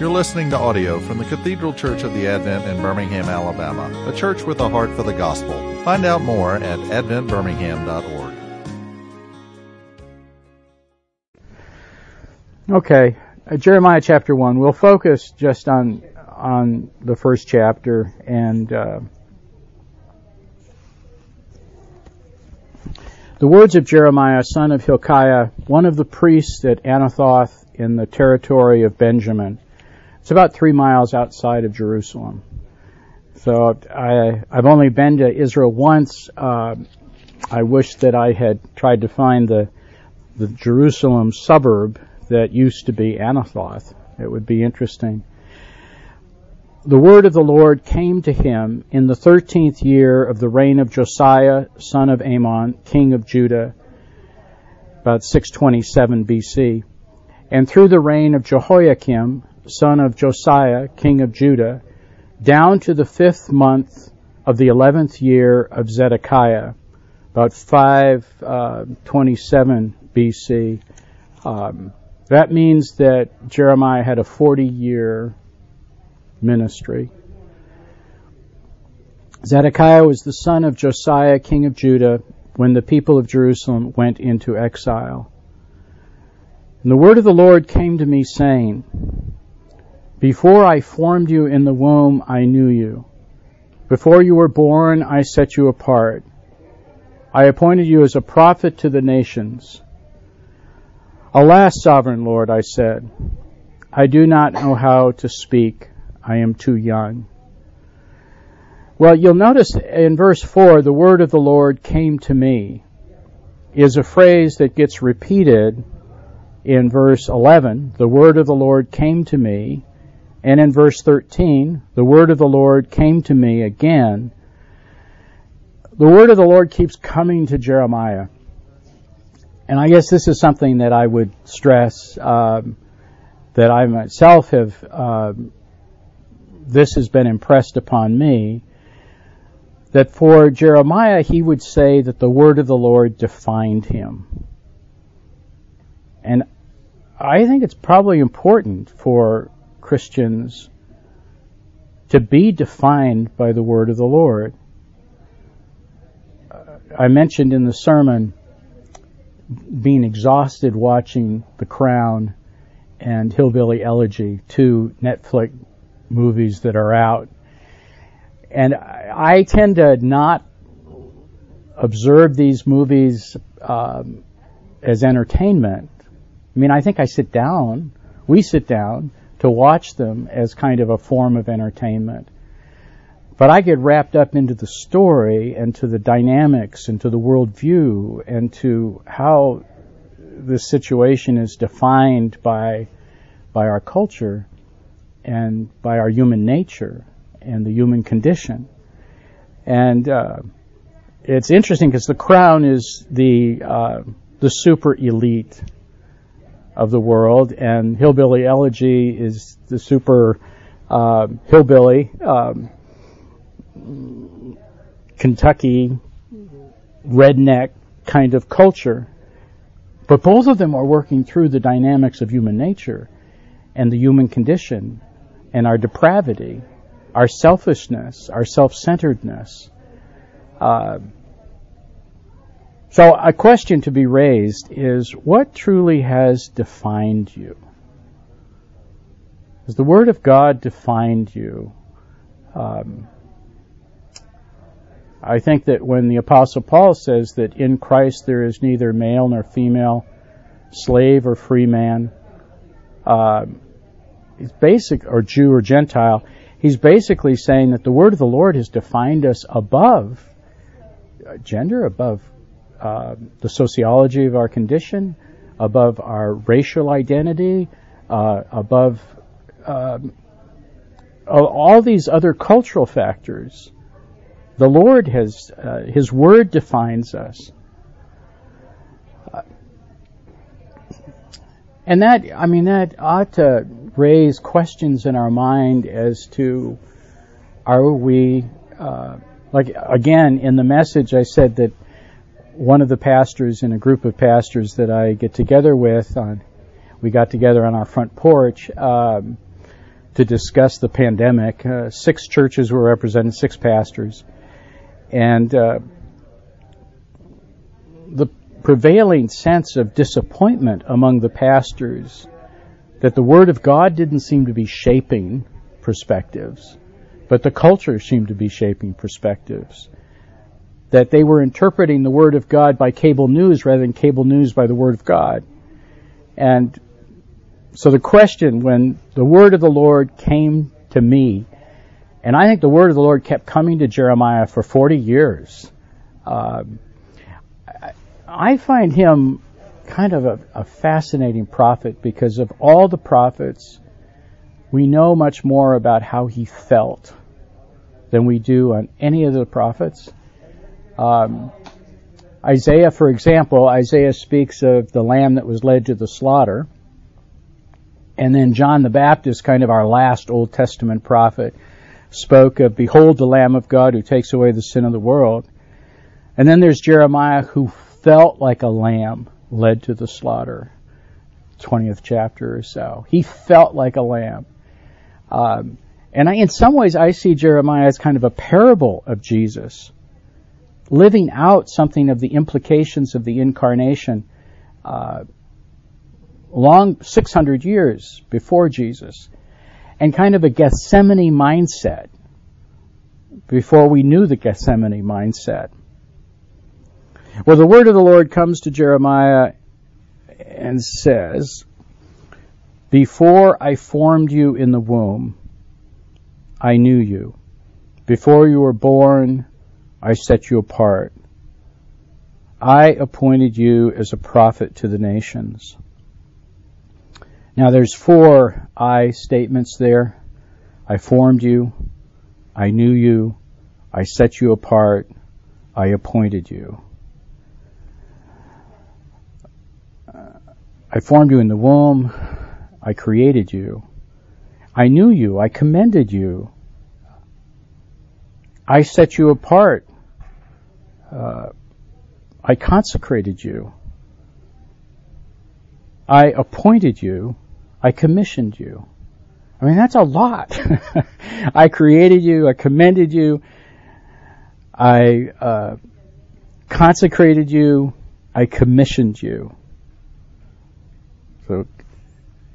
You're listening to audio from the Cathedral Church of the Advent in Birmingham, Alabama, a church with a heart for the gospel. Find out more at adventbirmingham.org. Okay, uh, Jeremiah chapter 1. We'll focus just on on the first chapter and uh, the words of Jeremiah, son of Hilkiah, one of the priests at Anathoth in the territory of Benjamin. It's about three miles outside of Jerusalem. So I, I've only been to Israel once. Uh, I wish that I had tried to find the the Jerusalem suburb that used to be Anathoth. It would be interesting. The word of the Lord came to him in the thirteenth year of the reign of Josiah, son of Amon, king of Judah, about 627 BC, and through the reign of Jehoiakim, son of Josiah, king of Judah, down to the fifth month of the eleventh year of Zedekiah, about 527 uh, BC. Um, that means that Jeremiah had a 40 year ministry. Zedekiah was the son of Josiah, king of Judah, when the people of Jerusalem went into exile. And the word of the Lord came to me saying, Before I formed you in the womb, I knew you. Before you were born, I set you apart. I appointed you as a prophet to the nations. Alas, sovereign Lord, I said, I do not know how to speak. I am too young. Well, you'll notice in verse 4, the word of the Lord came to me is a phrase that gets repeated in verse 11. The word of the Lord came to me. And in verse 13, the word of the Lord came to me again. The word of the Lord keeps coming to Jeremiah. And I guess this is something that I would stress um, that I myself have, uh, this has been impressed upon me, that for Jeremiah, he would say that the word of the Lord defined him. And I think it's probably important for Christians to be defined by the word of the Lord. I mentioned in the sermon being exhausted watching The Crown and Hillbilly Elegy, two Netflix movies that are out. And I tend to not observe these movies um, as entertainment. I mean, I think I sit down, we sit down to watch them as kind of a form of entertainment. But I get wrapped up into the story and to the dynamics and to the worldview and to how this situation is defined by by our culture and by our human nature and the human condition. And uh, it's interesting because the crown is the uh, the super elite of the world, and hillbilly elegy is the super uh, hillbilly. Um, Kentucky redneck kind of culture. But both of them are working through the dynamics of human nature and the human condition and our depravity, our selfishness, our self-centeredness. Uh, so a question to be raised is what truly has defined you? Has the Word of God defined you? Um, I think that when the Apostle Paul says that in Christ there is neither male nor female, slave or free man, uh, he's basic, or Jew or Gentile, he's basically saying that the word of the Lord has defined us above uh, gender, above uh, the sociology of our condition, above our racial identity, uh, above um, all these other cultural factors the Lord has, uh, His Word defines us. and that, I mean, that ought to raise questions in our mind as to are we, uh, like, again, in the message, I said that one of the pastors in a group of pastors that I get together with on, we got together on our front porch, um, to discuss the pandemic. Uh, six churches were represented, six pastors, and uh, the prevailing sense of disappointment among the pastors that the Word of God didn't seem to be shaping perspectives, but the culture seemed to be shaping perspectives. That they were interpreting the Word of God by cable news rather than cable news by the Word of God. And so the question when the Word of the Lord came to me, and I think the Word of the Lord kept coming to Jeremiah for 40 years. Um, I find him kind of a, a, fascinating prophet because of all the prophets, we know much more about how he felt than we do on any of the prophets. Um, Isaiah, for example, Isaiah speaks of the lamb that was led to the slaughter. And then John the Baptist, kind of our last Old Testament prophet, spoke of, Behold the Lamb of God who takes away the sin of the world. And then there's Jeremiah who felt like a lamb led to the slaughter. 20th chapter or so. He felt like a lamb. Um, and I, in some ways, I see Jeremiah as kind of a parable of Jesus, living out something of the implications of the incarnation, uh, long 600 years before Jesus, and kind of a Gethsemane mindset before we knew the Gethsemane mindset. Well, the word of the Lord comes to Jeremiah and says, Before I formed you in the womb, I knew you. Before you were born, I set you apart. I appointed you as a prophet to the nations. Now there's four I statements there. I formed you. I knew you. I set you apart. I appointed you. I formed you in the womb. I created you. I knew you. I commended you. I set you apart. Uh, I consecrated you. I appointed you. I commissioned you. I mean, that's a lot. I created you. I commended you. I uh, consecrated you. I commissioned you. So,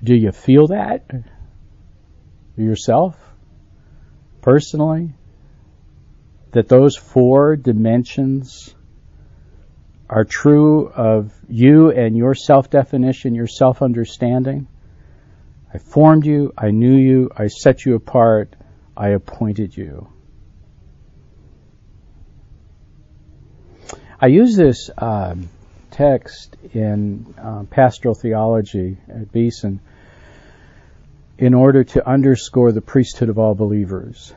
do you feel that yourself, personally? That those four dimensions are true of you and your self definition, your self understanding? I formed you, I knew you, I set you apart, I appointed you. I use this um, text in uh, pastoral theology at Beeson in order to underscore the priesthood of all believers.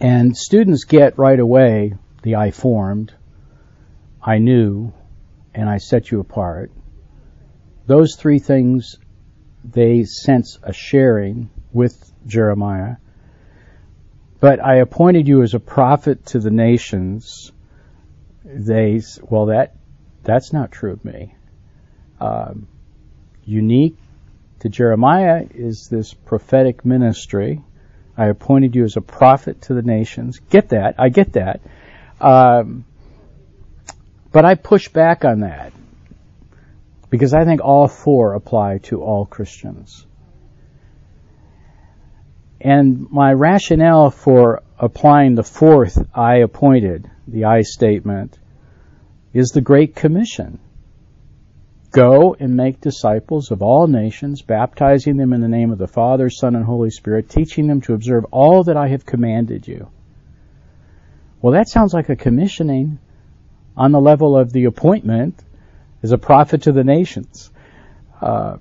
And students get right away the I formed, I knew, and I set you apart. Those three things, they sense a sharing with Jeremiah. But I appointed you as a prophet to the nations they well that that's not true of me. Um, unique to Jeremiah is this prophetic ministry. I appointed you as a prophet to the nations. Get that? I get that. Um, but I push back on that because I think all four apply to all Christians. And my rationale for applying the fourth I appointed, the I statement, is the Great Commission. Go and make disciples of all nations, baptizing them in the name of the Father, Son, and Holy Spirit, teaching them to observe all that I have commanded you. Well, that sounds like a commissioning on the level of the appointment as a prophet to the nations. Uh,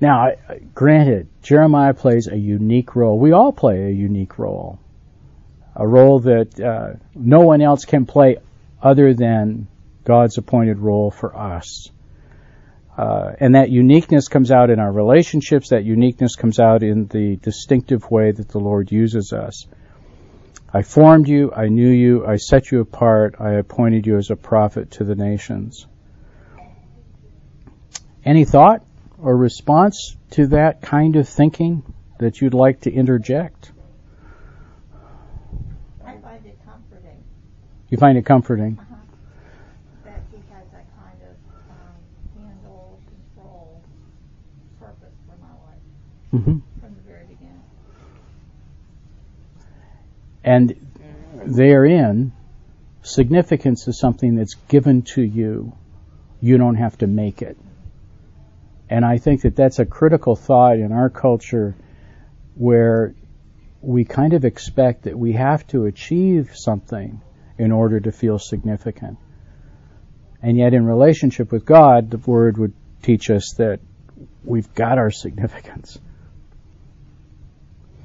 now, granted, Jeremiah plays a unique role. We all play a unique role. A role that uh, no one else can play other than God's appointed role for us. Uh, and that uniqueness comes out in our relationships, that uniqueness comes out in the distinctive way that the Lord uses us. I formed you, I knew you, I set you apart, I appointed you as a prophet to the nations. Any thought or response to that kind of thinking that you'd like to interject? I find it comforting You find it comforting. uh-huh, that he has that kind of um, handle, control, purpose for my life hmm from the very beginning. And therein, significance is something that's given to you. You don't have to make it. And I think that that's a critical thought in our culture where we kind of expect that we have to achieve something in order to feel significant. And yet in relationship with God, the Word would teach us that we've got our significance.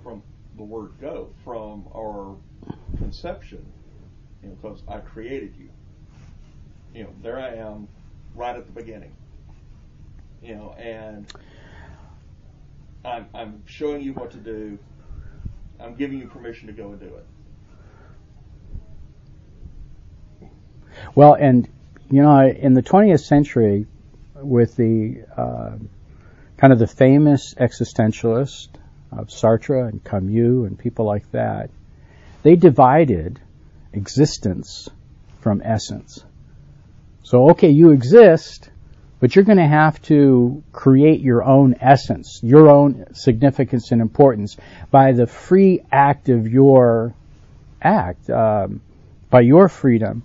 From the word go, from our conception, you know, because I created you. You know, there I am, right at the beginning. You know, and I'm I'm showing you what to do. I'm giving you permission to go and do it. Well, and you know, in the 20th century, with the uh, kind of the famous existentialist of Sartre and Camus and people like that, they divided existence from essence. So, okay, you exist, but you're going to have to create your own essence, your own significance and importance by the free act of your act, um, by your freedom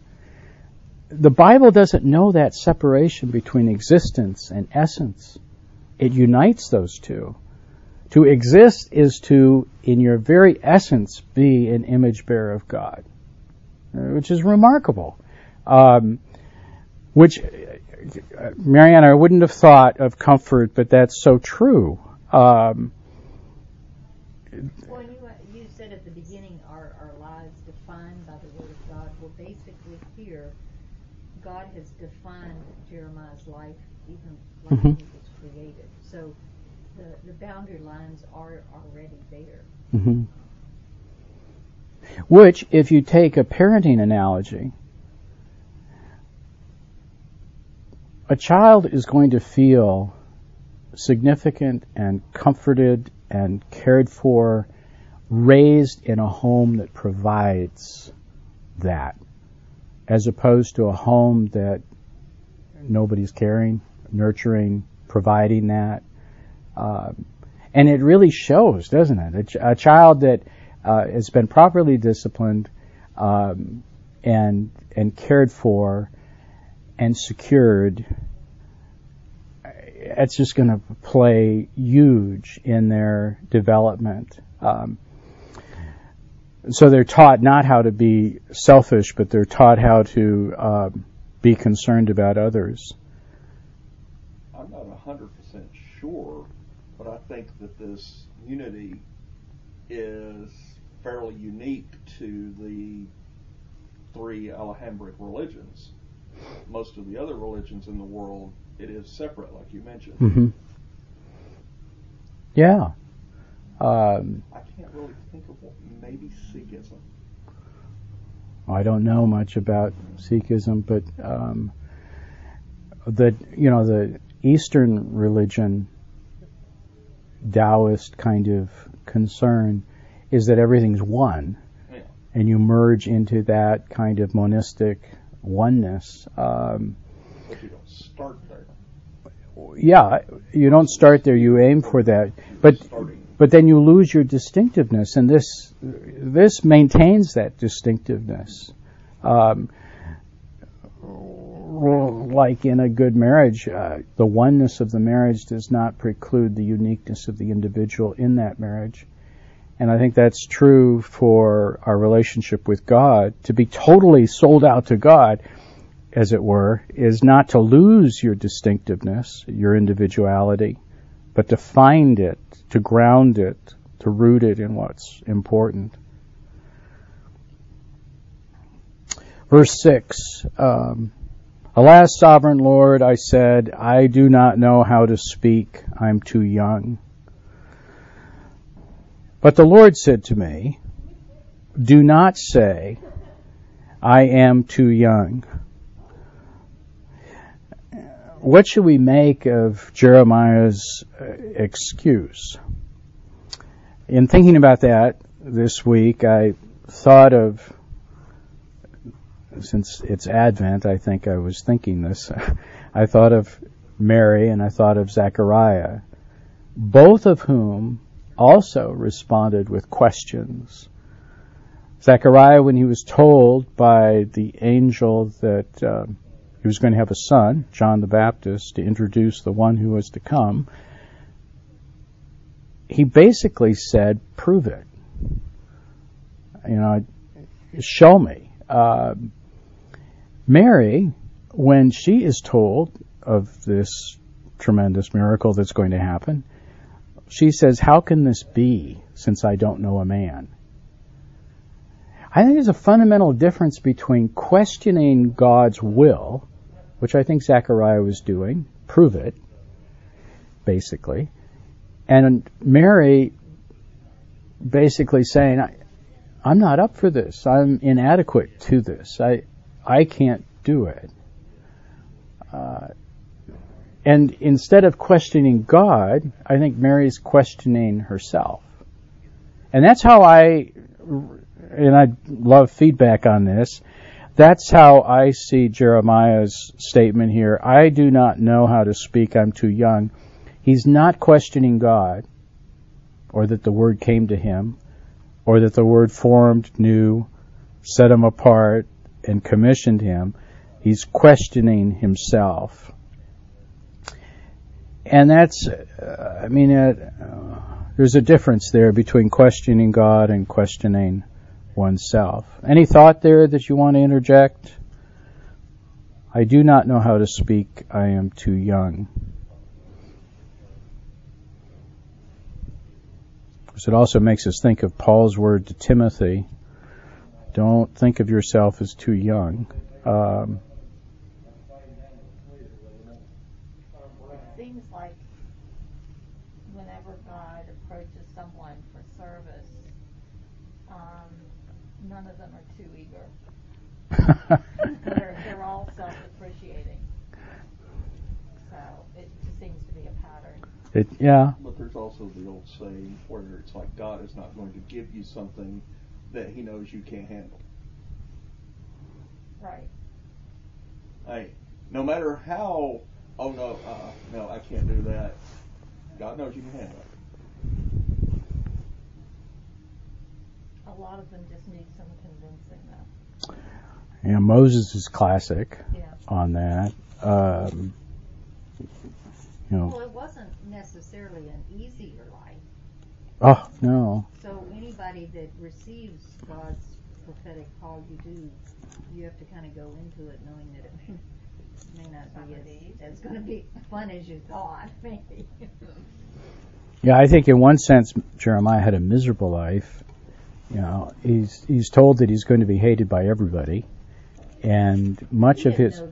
the Bible doesn't know that separation between existence and essence. It unites those two. To exist is to, in your very essence, be an image bearer of God, uh, which is remarkable. Um, which, uh, Marianne, I wouldn't have thought of comfort, but that's so true. Um, Well, you, uh, you said at the beginning, are our lives defined by the Word of God? Well, basically here, God has defined Jeremiah's life even when Mhm. he was created. So boundary lines are already there. hmm Which, if you take a parenting analogy, a child is going to feel significant and comforted and cared for, raised in a home that provides that, as opposed to a home that nobody's caring, nurturing, providing that. Um, and it really shows, doesn't it? A, ch- a child that uh, has been properly disciplined um, and and cared for and secured, uh, it's just going to play huge in their development. Um, so they're taught not how to be selfish, but they're taught how to um, be concerned about others. I'm not hundred percent sure, but I think that this unity is fairly unique to the three Abrahamic religions. Most of the other religions in the world, it is separate, like you mentioned. hmm Yeah. Um, I can't really think of what maybe Sikhism. I don't know much about Sikhism, but um, the you know the Eastern religion, Taoist kind of concern, is that everything's one, Yeah. and you merge into that kind of monistic oneness. Um, But you don't start there. yeah, you don't start there; you aim for that, but but then you lose your distinctiveness, and this this maintains that distinctiveness. Um, like in a good marriage, uh, the oneness of the marriage does not preclude the uniqueness of the individual in that marriage. And I think that's true for our relationship with God. To be totally sold out to God, as it were, is not to lose your distinctiveness, your individuality, but to find it, to ground it, to root it in what's important. Verse 6 um, Alas, sovereign Lord, I said, I do not know how to speak, I'm too young. But the Lord said to me, Do not say, I am too young. what should we make of Jeremiah's uh, excuse? In thinking about that this week, I thought of, since it's Advent, I think I was thinking this, I thought of Mary and I thought of Zechariah, both of whom also responded with questions. Zechariah, when he was told by the angel that uh, he was going to have a son, John the Baptist, to introduce the one who was to come, he basically said, "Prove it." You know, show me. Uh, Mary, when she is told of this tremendous miracle that's going to happen, she says, How can this be since I don't know a man? I think there's a fundamental difference between questioning God's will which I think Zechariah was doing, prove it, basically. And Mary basically saying, I'm not up for this. I'm inadequate to this. I, I can't do it. Uh, and instead of questioning God, I think Mary's questioning herself. And that's how I, and I love feedback on this, that's how I see Jeremiah's statement here. I do not know how to speak. I'm too young. He's not questioning God or that the word came to him or that the word formed, knew, set him apart, and commissioned him. He's questioning himself. And that's, uh, I mean, uh, there's a difference there between questioning God and questioning oneself. Any thought there that you want to interject? I do not know how to speak. I am too young. So It also makes us think of Paul's word to Timothy. Don't think of yourself as too young. Um, it seems like whenever God approaches someone for service, um, none of them are too eager. they're, they're all self-appreciating. So it just seems to be a pattern. It, yeah. But there's also the old saying where it's like God is not going to give you something that He knows you can't handle. Right. Hey, no matter how, oh no, uh, no, I can't do that. God knows you can handle it. A lot of them just need some convincing, though. Yeah, Moses is classic yeah. on that. Um, you know. Well, it wasn't necessarily an easier life. Oh no. So anybody that receives God's prophetic call, you do, you have to kind of go into it knowing that it may, may not be as, as going to be fun as you thought, maybe. yeah, I think in one sense Jeremiah had a miserable life. You know, he's he's told that he's going to be hated by everybody and much of his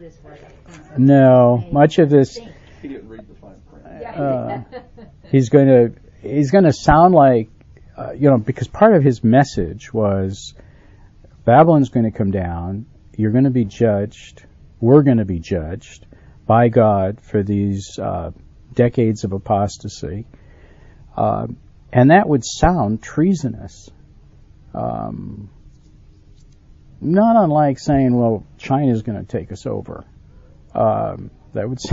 no, much of this. He didn't read the fine print. Uh, he's going to he's going to sound like uh, you know because part of his message was Babylon's going to come down. You're going to be judged. We're going to be judged by God for these uh, decades of apostasy, uh, and that would sound treasonous. Um, not unlike saying, well, China's going to take us over. Um, that would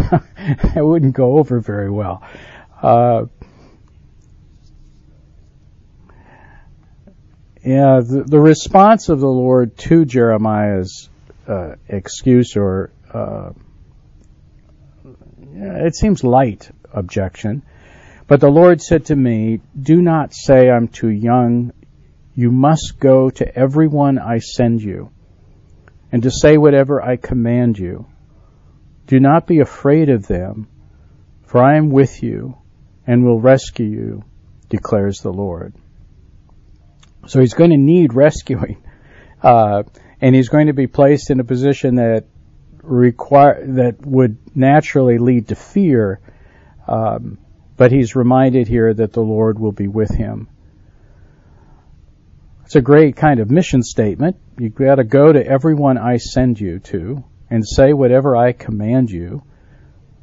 that wouldn't go over very well. Uh, yeah, the, the, response of the Lord to Jeremiah's uh, excuse or uh, it seems light objection, but the Lord said to me, "Do not say I'm too young you must go to everyone I send you, and to say whatever I command you. Do not be afraid of them, for I am with you and will rescue you, declares the Lord. So he's going to need rescuing, uh, and he's going to be placed in a position that require that would naturally lead to fear. Um, but he's reminded here that the Lord will be with him it's a great kind of mission statement. You've got to go to everyone I send you to and say whatever I command you.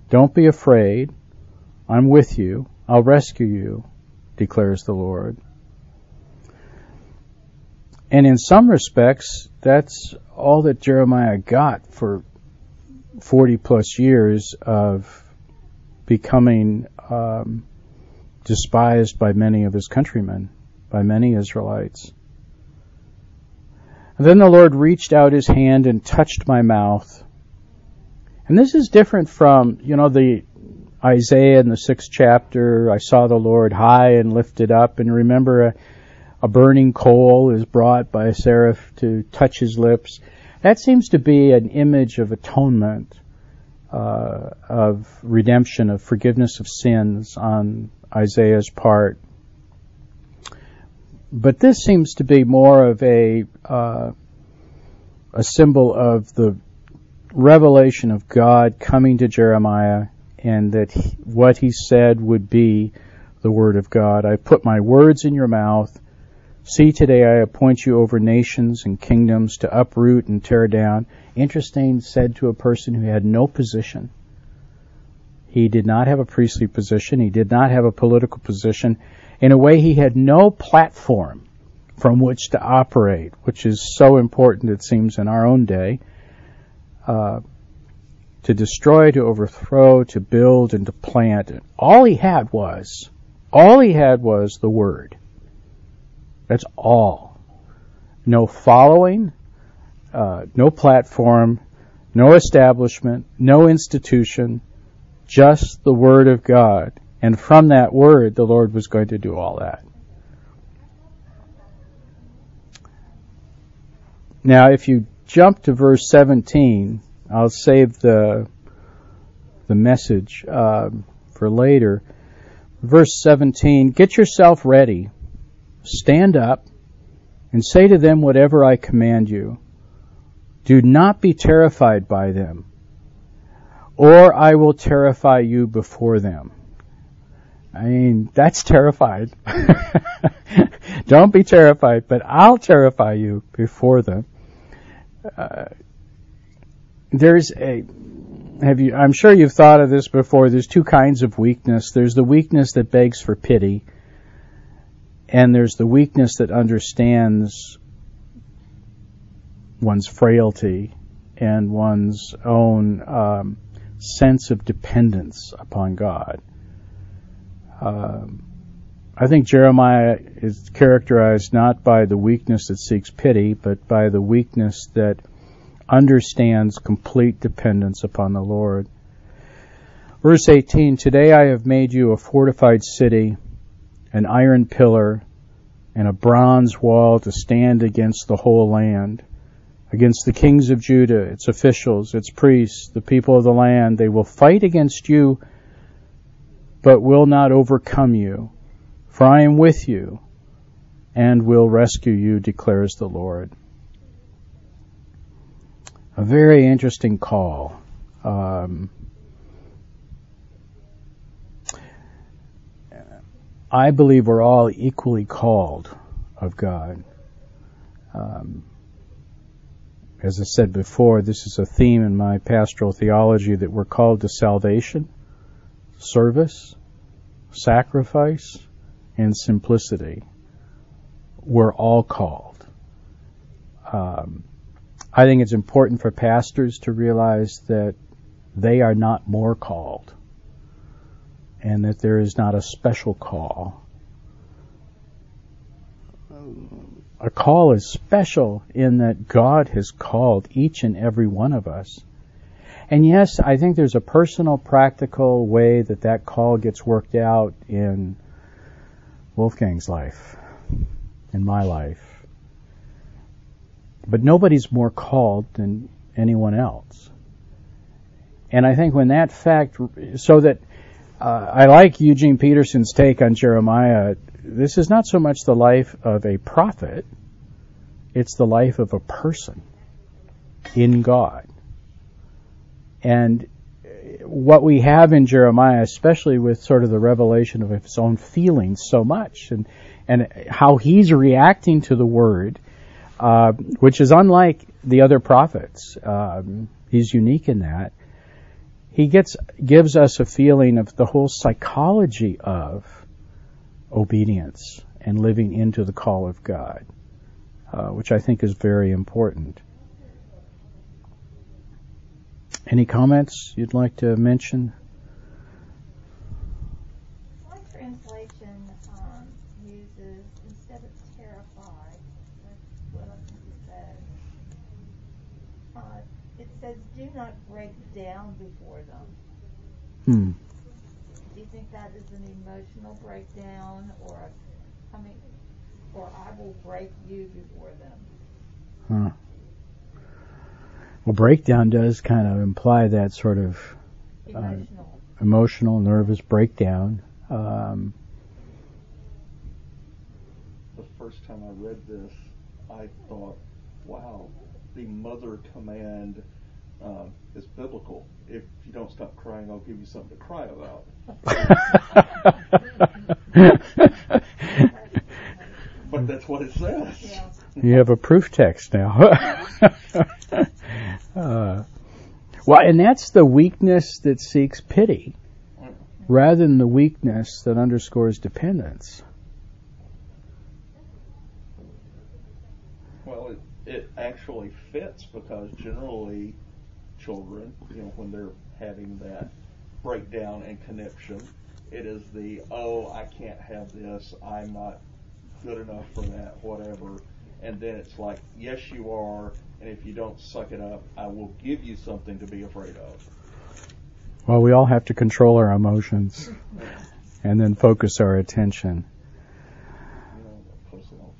Don't be afraid. I'm with you. I'll rescue you, declares the Lord. And in some respects, that's all that Jeremiah got for 40 plus years of becoming um, despised by many of his countrymen, by many Israelites. And then the Lord reached out his hand and touched my mouth. And this is different from, you know, the Isaiah in the sixth chapter, I saw the Lord high and lifted up, and remember a, burning coal is brought by a seraph to touch his lips. That seems to be an image of atonement, uh, of redemption, of forgiveness of sins on Isaiah's part. But this seems to be more of a uh, a symbol of the revelation of God coming to Jeremiah, and that he, what he said would be the word of God. I put my words in your mouth. See, today I appoint you over nations and kingdoms to uproot and tear down. Interesting said to a person who had no position. He did not have a priestly position. He did not have a political position. In a way, he had no platform from which to operate, which is so important, it seems, in our own day. Uh, to destroy, to overthrow, to build, and to plant. All he had was, all he had was the Word. That's all. No following, uh, no platform, no establishment, no institution, just the Word of God. And from that Word, the Lord was going to do all that. Now, if you jump to verse 17, I'll save the the message uh, for later. Verse 17: Get yourself ready, stand up, and say to them whatever I command you. Do not be terrified by them or I will terrify you before them. I mean, that's terrified. Don't be terrified, but I'll terrify you before them. Uh, there's a, have you, I'm sure you've thought of this before. There's two kinds of weakness. There's the weakness that begs for pity, and there's the weakness that understands one's frailty and one's own um, sense of dependence upon God. Um, I think Jeremiah is characterized not by the weakness that seeks pity, but by the weakness that understands complete dependence upon the Lord. Verse 18 Today I have made you a fortified city, an iron pillar, and a bronze wall to stand against the whole land against the kings of Judah, its officials, its priests, the people of the land. They will fight against you, but will not overcome you. For I am with you and will rescue you, declares the Lord. A very interesting call. Um, I believe we're all equally called of God. Um, as I said before, this is a theme in my pastoral theology that we're called to salvation, service, sacrifice, and simplicity. We're all called. Um, I think it's important for pastors to realize that they are not more called and that there is not a special call a call is special in that God has called each and every one of us. And yes, I think there's a personal, practical way that that call gets worked out in Wolfgang's life, in my life. But nobody's more called than anyone else. And I think when that fact, so that uh, I like Eugene Peterson's take on Jeremiah this is not so much the life of a prophet, it's the life of a person in God. And what we have in Jeremiah, especially with sort of the revelation of his own feelings so much and, and how he's reacting to the word, uh, which is unlike the other prophets. Um, he's unique in that he gets gives us a feeling of the whole psychology of obedience and living into the call of God, uh, which I think is very important. Any comments you'd like to mention? Um, uh, down. Hmm. Do you think that is an emotional breakdown or a coming, or I will break you before them? Huh. Well, breakdown does kind of imply that sort of Emotional. emotional, nervous breakdown. Um, The first time I read this, I thought, wow, the mother command uh, is biblical. If you don't stop crying, I'll give you something to cry about. But that's what it says. Yeah. you have a proof text now. uh, well, and that's the weakness that seeks pity, rather than the weakness that underscores dependence. Well, it, it actually fits because generally children, you know, when they're having that breakdown and connection, it is the, oh, I can't have this, I'm not good enough for that, whatever. And then it's like, yes, you are, and if you don't suck it up, I will give you something to be afraid of. Well, we all have to control our emotions and then focus our attention. You know, post it on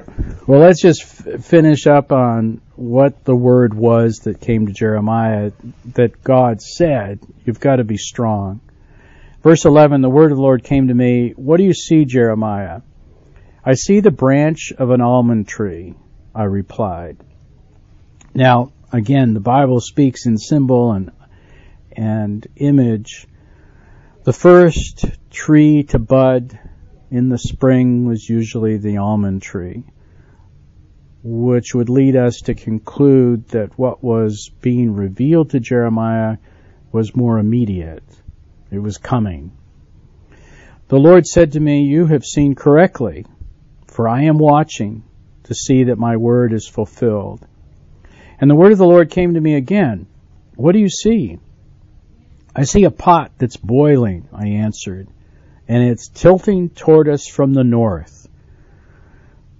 Facebook. Well, let's just f- finish up on what the word was that came to Jeremiah that God said, You've got to be strong. Verse 11 The word of the Lord came to me, What do you see, Jeremiah? I see the branch of an almond tree, I replied. Now, again, the Bible speaks in symbol and, and image. The first tree to bud in the spring was usually the almond tree which would lead us to conclude that what was being revealed to Jeremiah was more immediate. It was coming. The Lord said to me, You have seen correctly, for I am watching to see that my word is fulfilled. And the word of the Lord came to me again. What do you see? I see a pot that's boiling, I answered, and it's tilting toward us from the north.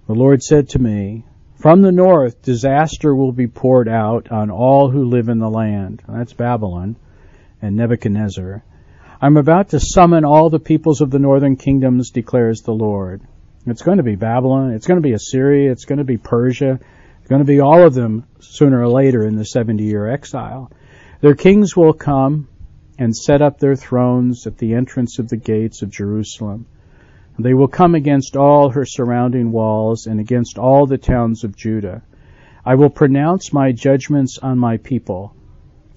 The Lord said to me, from the north, disaster will be poured out on all who live in the land. That's Babylon and Nebuchadnezzar. I'm about to summon all the peoples of the northern kingdoms, declares the Lord. It's going to be Babylon. It's going to be Assyria. It's going to be Persia. It's going to be all of them sooner or later in the 70 year exile. Their kings will come and set up their thrones at the entrance of the gates of Jerusalem. They will come against all her surrounding walls and against all the towns of Judah. I will pronounce my judgments on my people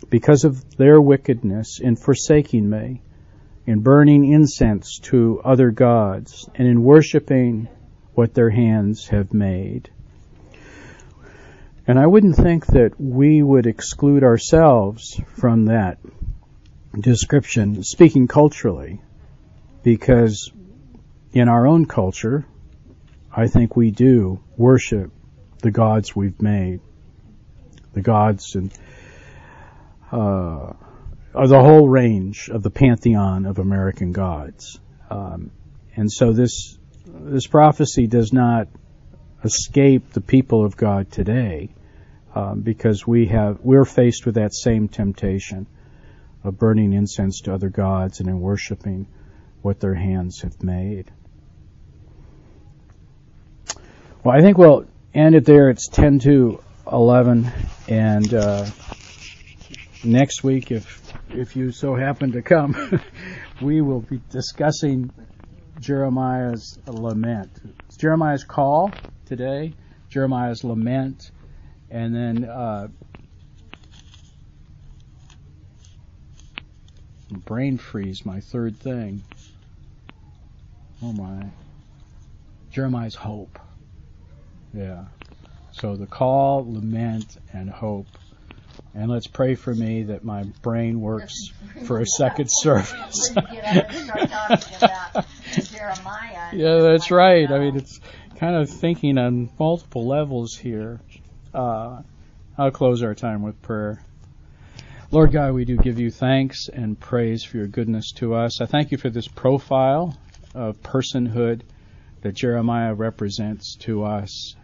because of their wickedness in forsaking me, in burning incense to other gods, and in worshiping what their hands have made. And I wouldn't think that we would exclude ourselves from that description, speaking culturally, because in our own culture, I think we do worship the gods we've made, the gods and uh, the whole range of the pantheon of American gods. Um, and so this this prophecy does not escape the people of God today, um, because we have we're faced with that same temptation of burning incense to other gods and in worshiping what their hands have made. Well, I think we'll end it there. It's 10 to 11, and uh, next week, if if you so happen to come, we will be discussing Jeremiah's lament. It's Jeremiah's call today, Jeremiah's lament, and then uh, brain freeze. My third thing. Oh my. Jeremiah's hope. Yeah. So the call, lament, and hope And let's pray for me that my brain works for a second service. yeah, that's right. I mean, it's kind of thinking on multiple levels here. Uh, I'll close our time with prayer. Lord God, we do give you thanks and praise for your goodness to us. I thank you for this profile of personhood that Jeremiah represents to us.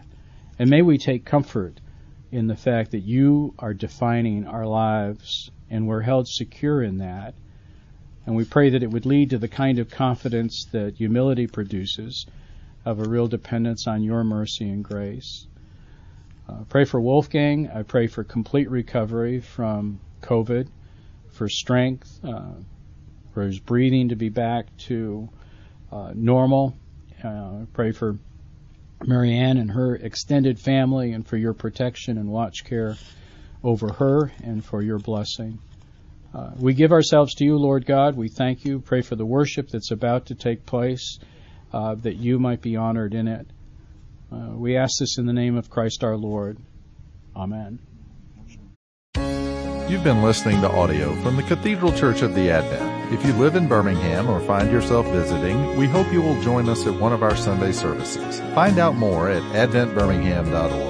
And may we take comfort in the fact that you are defining our lives and we're held secure in that. And we pray that it would lead to the kind of confidence that humility produces of a real dependence on your mercy and grace. Uh, pray for Wolfgang. I pray for complete recovery from COVID, for strength, uh, for his breathing to be back to uh, normal. Uh, pray for Marianne and her extended family and for your protection and watch care over her and for your blessing. Uh, we give ourselves to you, Lord God. We thank you. Pray for the worship that's about to take place, uh, that you might be honored in it. Uh, we ask this in the name of Christ our Lord. Amen. You've been listening to audio from the Cathedral Church of the Advent. If you live in Birmingham or find yourself visiting, we hope you will join us at one of our Sunday services. Find out more at adventbirmingham.org.